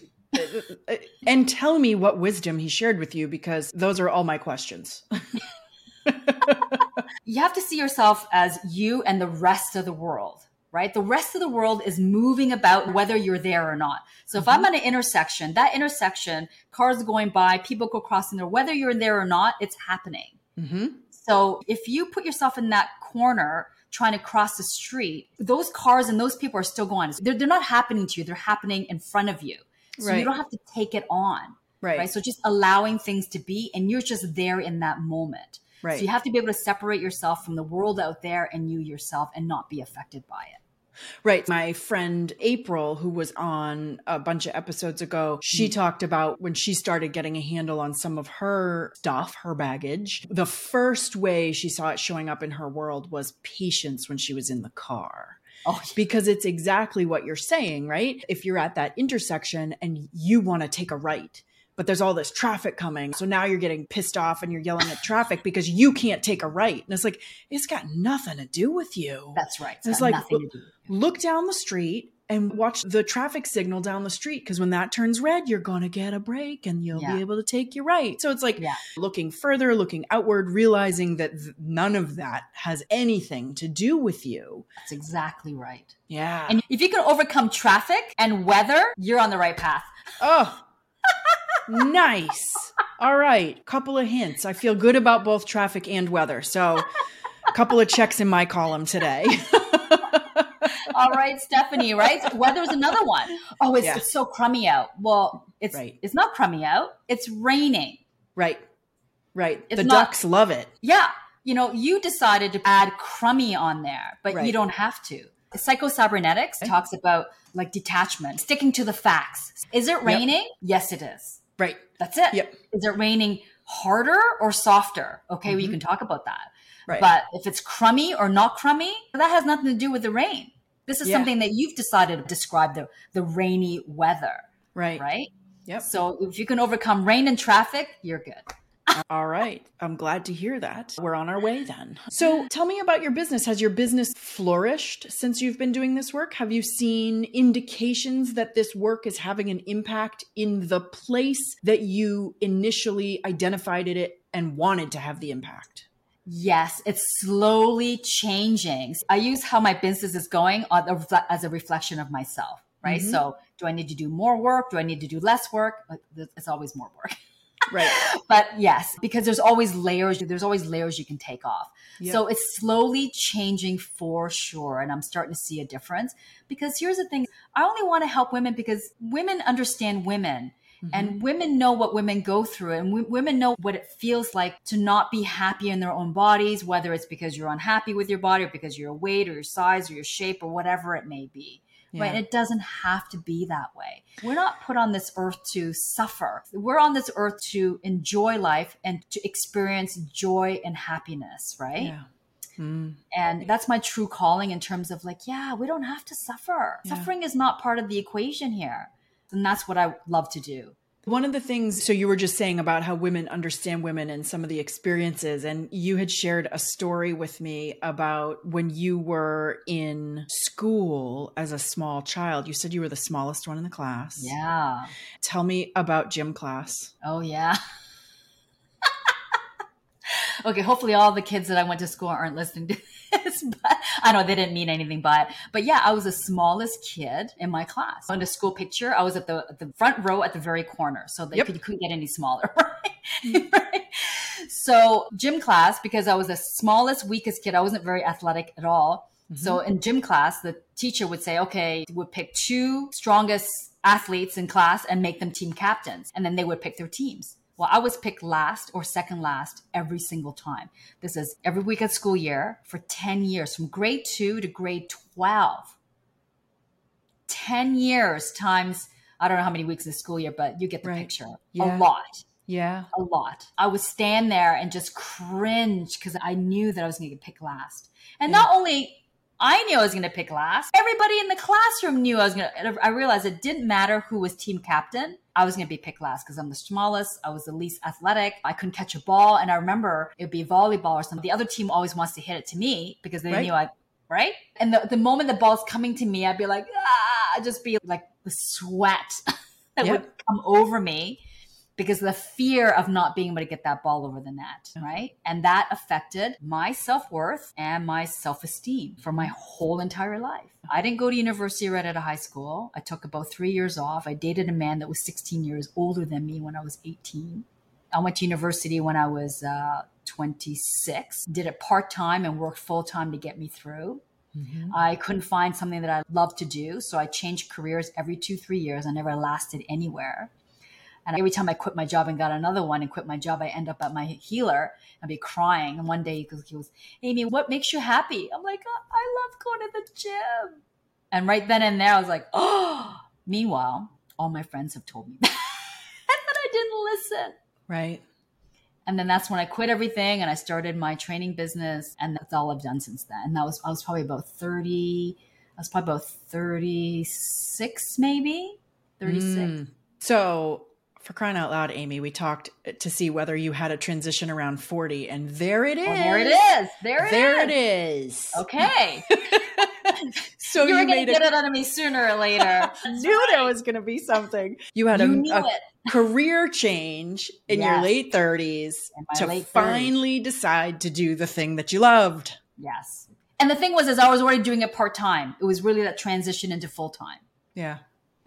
and tell me what wisdom he shared with you because those are all my questions. you have to see yourself as you and the rest of the world, right? The rest of the world is moving about whether you're there or not. So if mm-hmm. I'm at an intersection, that intersection, cars going by, people go crossing there, whether you're there or not, it's happening. Mm-hmm. So if you put yourself in that corner, trying to cross the street, those cars and those people are still going. They're, they're not happening to you. They're happening in front of you. So right. you don't have to take it on. Right. right. So just allowing things to be and you're just there in that moment. Right. So you have to be able to separate yourself from the world out there and you yourself and not be affected by it. Right. My friend April, who was on a bunch of episodes ago, she mm. talked about when she started getting a handle on some of her stuff, her baggage. The first way she saw it showing up in her world was patience when she was in the car. Oh, because it's exactly what you're saying, right? If you're at that intersection and you want to take a right, but there's all this traffic coming. So now you're getting pissed off and you're yelling at traffic because you can't take a right. And it's like, it's got nothing to do with you. That's right. It's, it's like, look, look down the street and watch the traffic signal down the street because when that turns red, you're going to get a break and you'll yeah. be able to take your right. So it's like yeah. looking further, looking outward, realizing that th- none of that has anything to do with you. That's exactly right. Yeah. And if you can overcome traffic and weather, you're on the right path. Oh, nice. All right. Couple of hints. I feel good about both traffic and weather. So, a couple of checks in my column today. All right, Stephanie, right? Weather's another one. Oh, it's, yeah. it's so crummy out. Well, it's right. it's not crummy out. It's raining. Right. Right. It's the not, ducks love it. Yeah. you know, you decided to add crummy on there, but right. you don't have to. Psycho-Cybernetics okay. talks about like detachment, sticking to the facts. Is it raining? Yep. Yes, it is. Right. That's it. Yep. Is it raining harder or softer? Okay, mm-hmm. well, can talk about that. Right. But if it's crummy or not crummy, that has nothing to do with the rain. This is yeah. something that you've decided to describe the, the rainy weather. Right. Right? Yep. So if you can overcome rain and traffic, you're good. All right. I'm glad to hear that. We're on our way then. So tell me about your business. Has your business flourished since you've been doing this work? Have you seen indications that this work is having an impact in the place that you initially identified it and wanted to have the impact? Yes, it's slowly changing. I use how my business is going as a reflection of myself, right? Mm-hmm. So, do I need to do more work? Do I need to do less work? It's always more work. Right. but yes, because there's always layers, there's always layers you can take off. Yep. So it's slowly changing for sure. And I'm starting to see a difference because here's the thing I only want to help women because women understand women. Mm-hmm. And women know what women go through, and w- women know what it feels like to not be happy in their own bodies, whether it's because you're unhappy with your body or because your weight or your size or your shape or whatever it may be. Yeah. Right. It doesn't have to be that way. We're not put on this earth to suffer. We're on this earth to enjoy life and to experience joy and happiness, right? Yeah. Mm. And that's my true calling in terms of like, yeah, we don't have to suffer. Yeah. Suffering is not part of the equation here. And that's what I love to do. One of the things, so you were just saying about how women understand women and some of the experiences, and you had shared a story with me about when you were in school as a small child. You said you were the smallest one in the class. Yeah. Tell me about gym class. Oh, yeah. okay, hopefully all the kids that I went to school aren't listening to this, but I know they didn't mean anything by it. But yeah, I was the smallest kid in my class. On the school picture, I was at the the front row at the very corner, so they yep. could, couldn't get any smaller. Right? right? So gym class, because I was the smallest, weakest kid, I wasn't very athletic at all. Mm-hmm. So in gym class, the teacher would say, okay, would pick two strongest athletes in class and make them team captains. And then they would pick their teams. Well, I was picked last or second last every single time. This is every week at school year for 10 years, from grade two to grade 12. 10 years times, I don't know how many weeks in school year, but you get the right. picture. Yeah. A lot. Yeah. A lot. I would stand there and just cringe because I knew that I was going to get picked last. And yeah. not only I knew I was going to pick last. Everybody in the classroom knew I was going to. I realized it didn't matter who was team captain. I was going to be picked last because I'm the smallest. I was the least athletic. I couldn't catch a ball. And I remember it would be volleyball or something. The other team always wants to hit it to me because they right. knew I, right? And the, the moment the ball's coming to me, I'd be like, ah, I'd just be like the sweat that yep. would come over me because the fear of not being able to get that ball over the net, right? And that affected my self worth and my self esteem for my whole entire life. I didn't go to university right out of high school. I took about three years off. I dated a man that was 16 years older than me when I was 18. I went to university when I was uh, 26, did it part time and worked full time to get me through. Mm-hmm. I couldn't find something that I loved to do. So I changed careers every two, three years. I never lasted anywhere. And every time I quit my job and got another one and quit my job, I end up at my healer and be crying. And one day he goes, Amy, what makes you happy? I'm like, oh, I love going to the gym. And right then and there, I was like, oh. Meanwhile, all my friends have told me that. and I didn't listen. Right. And then that's when I quit everything and I started my training business. And that's all I've done since then. And that was, I was probably about 30, I was probably about 36, maybe 36. Mm. So for crying out loud, Amy, we talked to see whether you had a transition around 40, and there it is. Oh, there it is. There it there is. it is. Okay. so you, you were going to get it out of me sooner or later. I knew there was going to be something. You had you a, a career change in yes. your late 30s to late 30s. finally decide to do the thing that you loved. Yes. And the thing was, is I was already doing it part time. It was really that transition into full time. Yeah.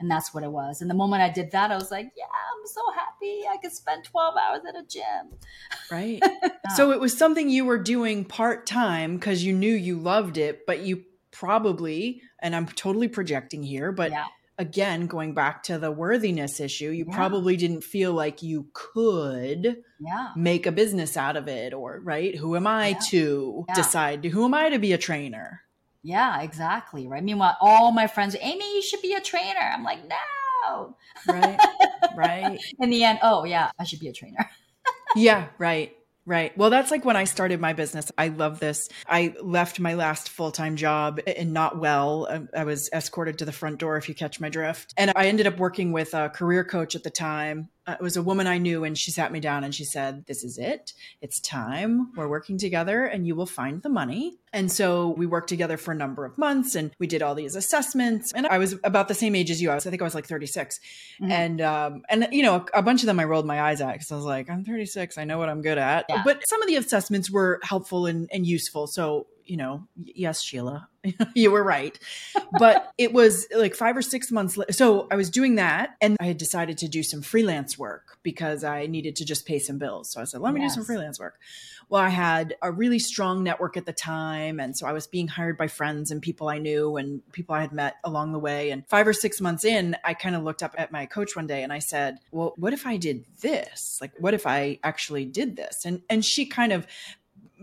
And that's what it was. And the moment I did that, I was like, yeah, I'm so happy. I could spend 12 hours at a gym. Right. So it was something you were doing part time because you knew you loved it, but you probably, and I'm totally projecting here, but yeah. again, going back to the worthiness issue, you yeah. probably didn't feel like you could yeah. make a business out of it or, right? Who am I yeah. to decide? Who am I to be a trainer? Yeah, exactly. Right. Meanwhile, all my friends, Amy, you should be a trainer. I'm like, no. Right. right. In the end, oh, yeah, I should be a trainer. yeah. Right. Right. Well, that's like when I started my business. I love this. I left my last full time job and not well. Um, I was escorted to the front door, if you catch my drift. And I ended up working with a career coach at the time uh, it was a woman I knew, and she sat me down and she said, This is it. It's time. We're working together, and you will find the money. And so we worked together for a number of months and we did all these assessments. And I was about the same age as you. I was, I think I was like 36. Mm-hmm. And, um, and, you know, a, a, bunch of them I rolled my eyes at because I was like, I'm 36. I know what I'm good at. Yeah. But some of the assessments were helpful and, and useful. So you know, yes, Sheila, you were right. But it was like five or six months. so I was doing that and I had decided to do some freelance work because I needed to just pay some bills. So I said, let me yes. do some freelance work. Well, I had a really strong network at the time. And so I was being hired by friends and people I knew and people I had met along the way. And five or six months in, I kind of looked up at my coach one day and I said, well, what if I did this? Like, what if I actually did this? And, and she kind of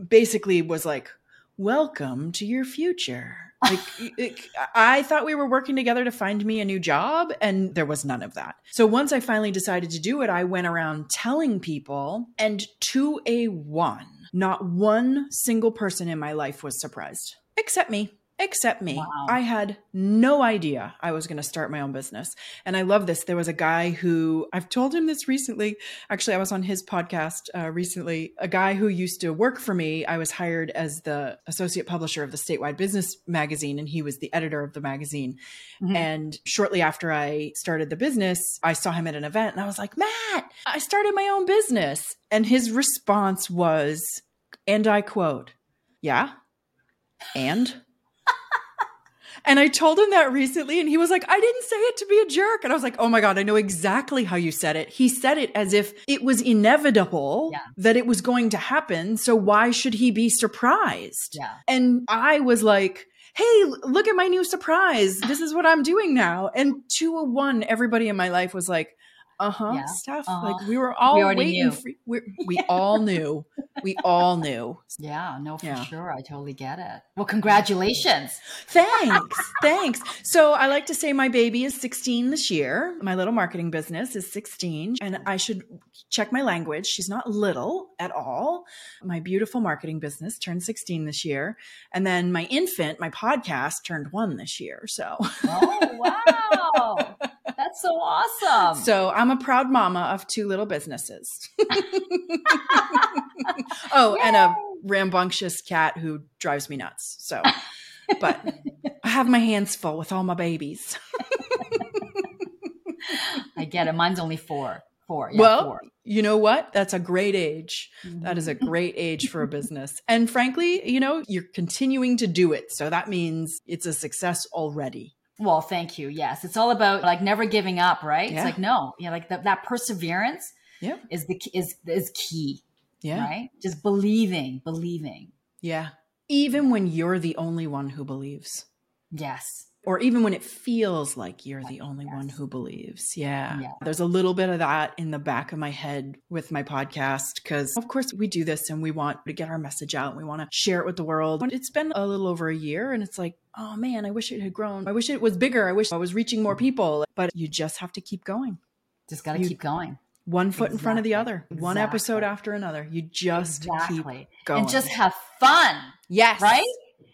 basically was like, welcome to your future. Like, I thought we were working together to find me a new job, and there was none of that. So once I finally decided to do it, I went around telling people, and to a one, not one single person in my life was surprised, except me except me. Wow. I had no idea I was going to start my own business. And I love this. There was a guy who I've told him this recently. Actually, I was on his podcast uh, recently. A guy who used to work for me. I was hired as the associate publisher of the statewide business magazine, and he was the editor of the magazine. Mm-hmm. And shortly after I started the business, I saw him at an event and I was like, Matt, I started my own business. And his response was, and I quote, yeah. And and I told him that recently, and he was like, I didn't say it to be a jerk. And I was like, oh my God, I know exactly how you said it. He said it as if it was inevitable yeah. that it was going to happen. So why should he be surprised? Yeah. And I was like, hey, look at my new surprise. This is what I'm doing now. And 201, everybody in my life was like, uh-huh. Yeah. stuff uh-huh. like we were all we waiting knew. for we we all knew. We all knew. Yeah no for yeah. sure. I totally get it. Well congratulations. Thanks. Thanks. So i like to say my baby is 16 this year. My little marketing business is 16 and i should check my language. She's not little at all. My beautiful marketing business turned 16 this year and then my infant my podcast turned one this year so. Oh wow that's so awesome. So I'm a proud mama of two little businesses. oh, Yay. and a rambunctious cat who drives me nuts. So, but I have my hands full with all my babies. I get it. Mine's only four. Four. Yeah, well, four. you know what? That's a great age. Mm-hmm. That is a great age for a business. And frankly, you know, you're continuing to do it. So that means it's a success already. Well, thank you. Yes. It's all about like never giving up, right? Yeah. It's like, no, yeah, like the, that perseverance yeah. is the, is, is key. Yeah. Right. Just believing, believing. Yeah. Even when you're the only one who believes. Yes or even when it feels like you're the only yes. one who believes. Yeah. yeah. There's a little bit of that in the back of my head with my podcast because, of course, we do this and we want to get our message out and we want to share it with the world. But it's been a little over a year and it's like, oh man, I wish it had grown. I wish it was bigger. I wish I was reaching more people. But you just have to keep going. Just got to keep going one foot exactly. in front of the other, exactly. one episode after another. You just exactly. keep going. And just have fun. Yes. Right?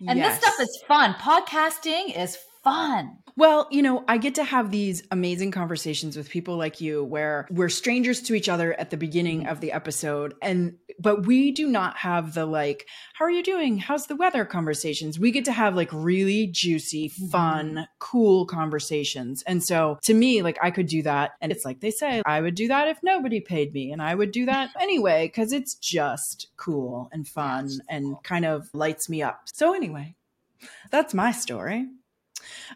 And yes. this stuff is fun. Podcasting is fun. Well, you know, I get to have these amazing conversations with people like you where we're strangers to each other at the beginning of the episode and but we do not have the like how are you doing? How's the weather conversations. We get to have like really juicy, mm-hmm. fun, cool conversations. And so to me, like I could do that and it's like they say, I would do that if nobody paid me and I would do that anyway cuz it's just cool and fun and kind of lights me up. So anyway, that's my story.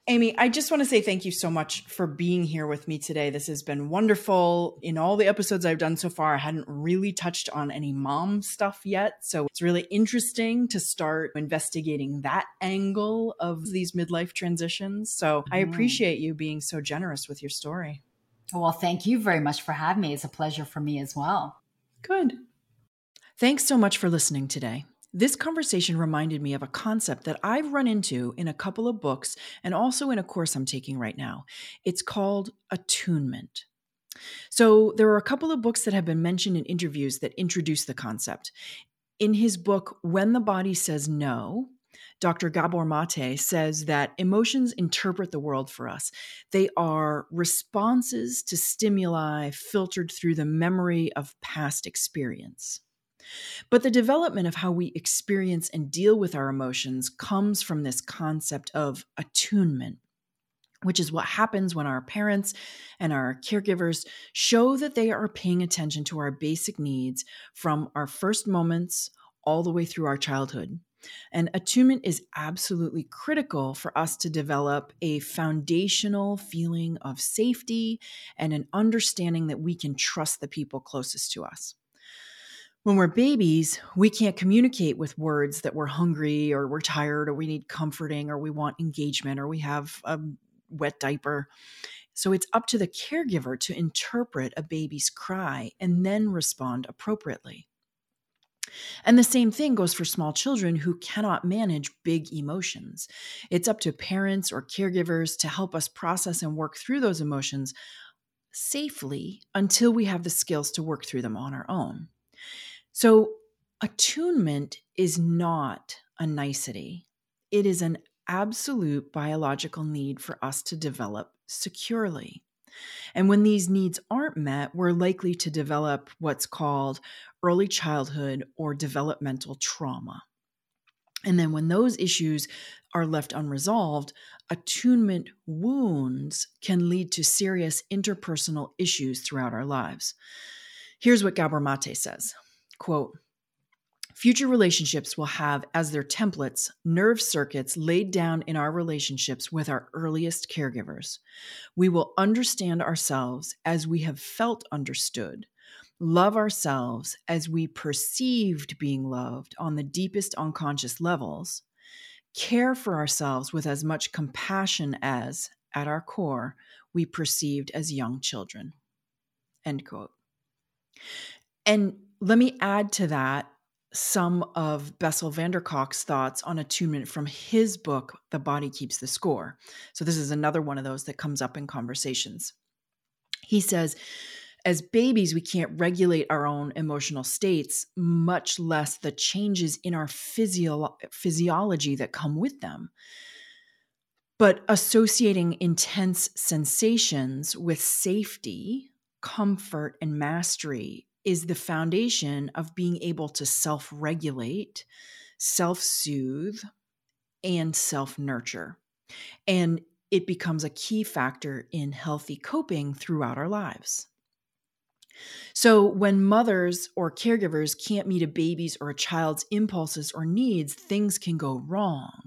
Amy, I just want to say thank you so much for being here with me today. This has been wonderful. In all the episodes I've done so far, I hadn't really touched on any mom stuff yet. So it's really interesting to start investigating that angle of these midlife transitions. So I mm-hmm. appreciate you being so generous with your story. Well, thank you very much for having me. It's a pleasure for me as well. Good. Thanks so much for listening today. This conversation reminded me of a concept that I've run into in a couple of books and also in a course I'm taking right now. It's called attunement. So, there are a couple of books that have been mentioned in interviews that introduce the concept. In his book, When the Body Says No, Dr. Gabor Mate says that emotions interpret the world for us. They are responses to stimuli filtered through the memory of past experience. But the development of how we experience and deal with our emotions comes from this concept of attunement, which is what happens when our parents and our caregivers show that they are paying attention to our basic needs from our first moments all the way through our childhood. And attunement is absolutely critical for us to develop a foundational feeling of safety and an understanding that we can trust the people closest to us when we're babies, we can't communicate with words that we're hungry or we're tired or we need comforting or we want engagement or we have a wet diaper. So it's up to the caregiver to interpret a baby's cry and then respond appropriately. And the same thing goes for small children who cannot manage big emotions. It's up to parents or caregivers to help us process and work through those emotions safely until we have the skills to work through them on our own. So, attunement is not a nicety, it is an absolute biological need for us to develop securely. And when these needs aren't met, we're likely to develop what's called early childhood or developmental trauma. And then when those issues are left unresolved, attunement wounds can lead to serious interpersonal issues throughout our lives. Here's what Gabor Mate says Quote, Future relationships will have as their templates nerve circuits laid down in our relationships with our earliest caregivers. We will understand ourselves as we have felt understood, love ourselves as we perceived being loved on the deepest unconscious levels, care for ourselves with as much compassion as, at our core, we perceived as young children. End quote. And let me add to that some of Bessel van der Kolk's thoughts on attunement from his book, The Body Keeps the Score. So, this is another one of those that comes up in conversations. He says, as babies, we can't regulate our own emotional states, much less the changes in our physio- physiology that come with them. But associating intense sensations with safety, comfort, and mastery is the foundation of being able to self regulate, self soothe, and self nurture. And it becomes a key factor in healthy coping throughout our lives. So, when mothers or caregivers can't meet a baby's or a child's impulses or needs, things can go wrong.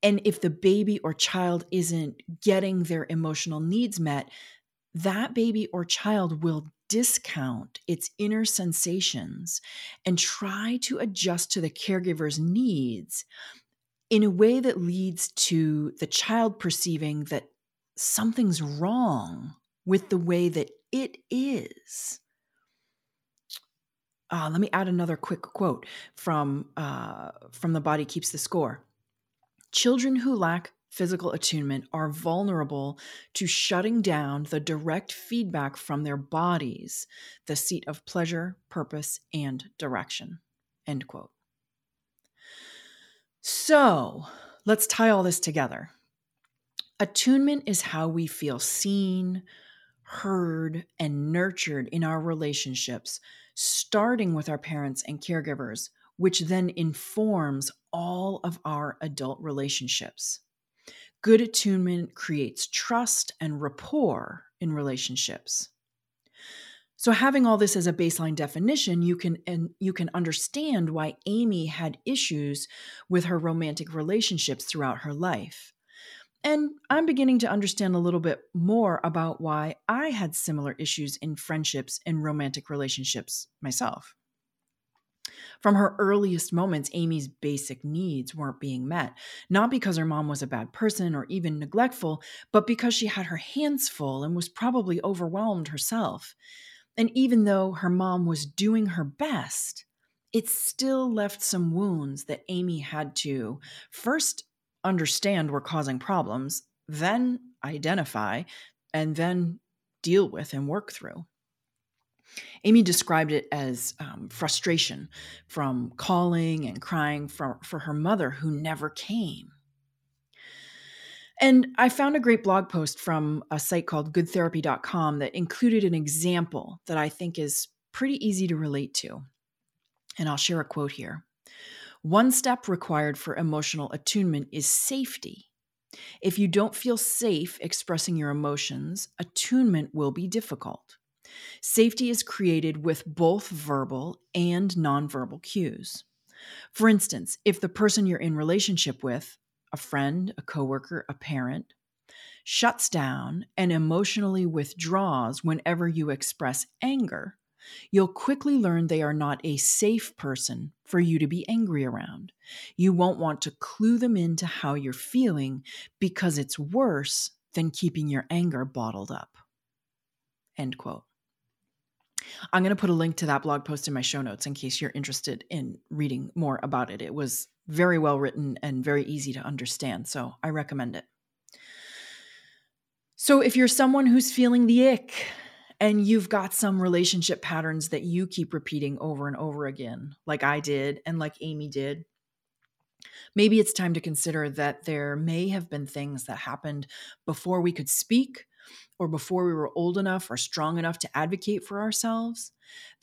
And if the baby or child isn't getting their emotional needs met, that baby or child will discount its inner sensations and try to adjust to the caregiver's needs in a way that leads to the child perceiving that something's wrong with the way that it is. Uh, let me add another quick quote from uh, from the body keeps the score. Children who lack physical attunement are vulnerable to shutting down the direct feedback from their bodies, the seat of pleasure, purpose, and direction. End quote. So let's tie all this together. Attunement is how we feel seen, heard, and nurtured in our relationships, starting with our parents and caregivers, which then informs all of our adult relationships. Good attunement creates trust and rapport in relationships. So having all this as a baseline definition, you can and you can understand why Amy had issues with her romantic relationships throughout her life. And I'm beginning to understand a little bit more about why I had similar issues in friendships and romantic relationships myself. From her earliest moments, Amy's basic needs weren't being met, not because her mom was a bad person or even neglectful, but because she had her hands full and was probably overwhelmed herself. And even though her mom was doing her best, it still left some wounds that Amy had to first understand were causing problems, then identify, and then deal with and work through. Amy described it as um, frustration from calling and crying for, for her mother who never came. And I found a great blog post from a site called goodtherapy.com that included an example that I think is pretty easy to relate to. And I'll share a quote here. One step required for emotional attunement is safety. If you don't feel safe expressing your emotions, attunement will be difficult. Safety is created with both verbal and nonverbal cues. For instance, if the person you're in relationship with, a friend, a coworker, a parent, shuts down and emotionally withdraws whenever you express anger, you'll quickly learn they are not a safe person for you to be angry around. You won't want to clue them into how you're feeling because it's worse than keeping your anger bottled up. End quote. I'm going to put a link to that blog post in my show notes in case you're interested in reading more about it. It was very well written and very easy to understand, so I recommend it. So, if you're someone who's feeling the ick and you've got some relationship patterns that you keep repeating over and over again, like I did and like Amy did, maybe it's time to consider that there may have been things that happened before we could speak or before we were old enough or strong enough to advocate for ourselves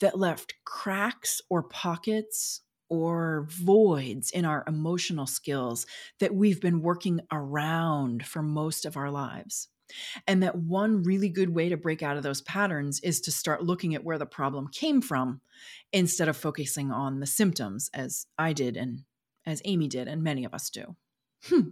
that left cracks or pockets or voids in our emotional skills that we've been working around for most of our lives. And that one really good way to break out of those patterns is to start looking at where the problem came from instead of focusing on the symptoms, as I did and as Amy did, and many of us do. Hmm.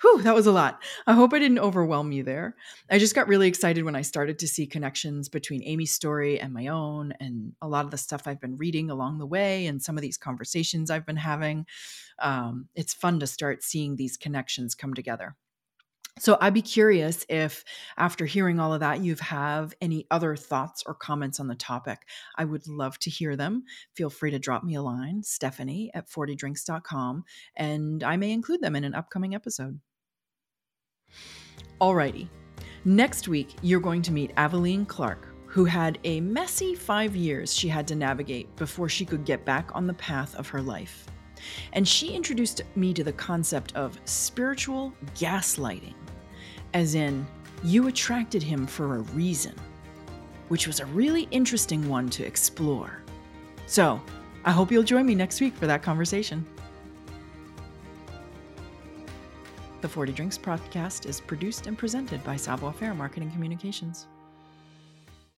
Whew, that was a lot. I hope I didn't overwhelm you there. I just got really excited when I started to see connections between Amy's story and my own, and a lot of the stuff I've been reading along the way, and some of these conversations I've been having. Um, it's fun to start seeing these connections come together. So I'd be curious if, after hearing all of that, you have any other thoughts or comments on the topic. I would love to hear them. Feel free to drop me a line, Stephanie at 40drinks.com, and I may include them in an upcoming episode. Alrighty. Next week, you're going to meet Aveline Clark, who had a messy five years she had to navigate before she could get back on the path of her life. And she introduced me to the concept of spiritual gaslighting, as in, you attracted him for a reason, which was a really interesting one to explore. So, I hope you'll join me next week for that conversation. The 40 Drinks podcast is produced and presented by Savoir Faire Marketing Communications.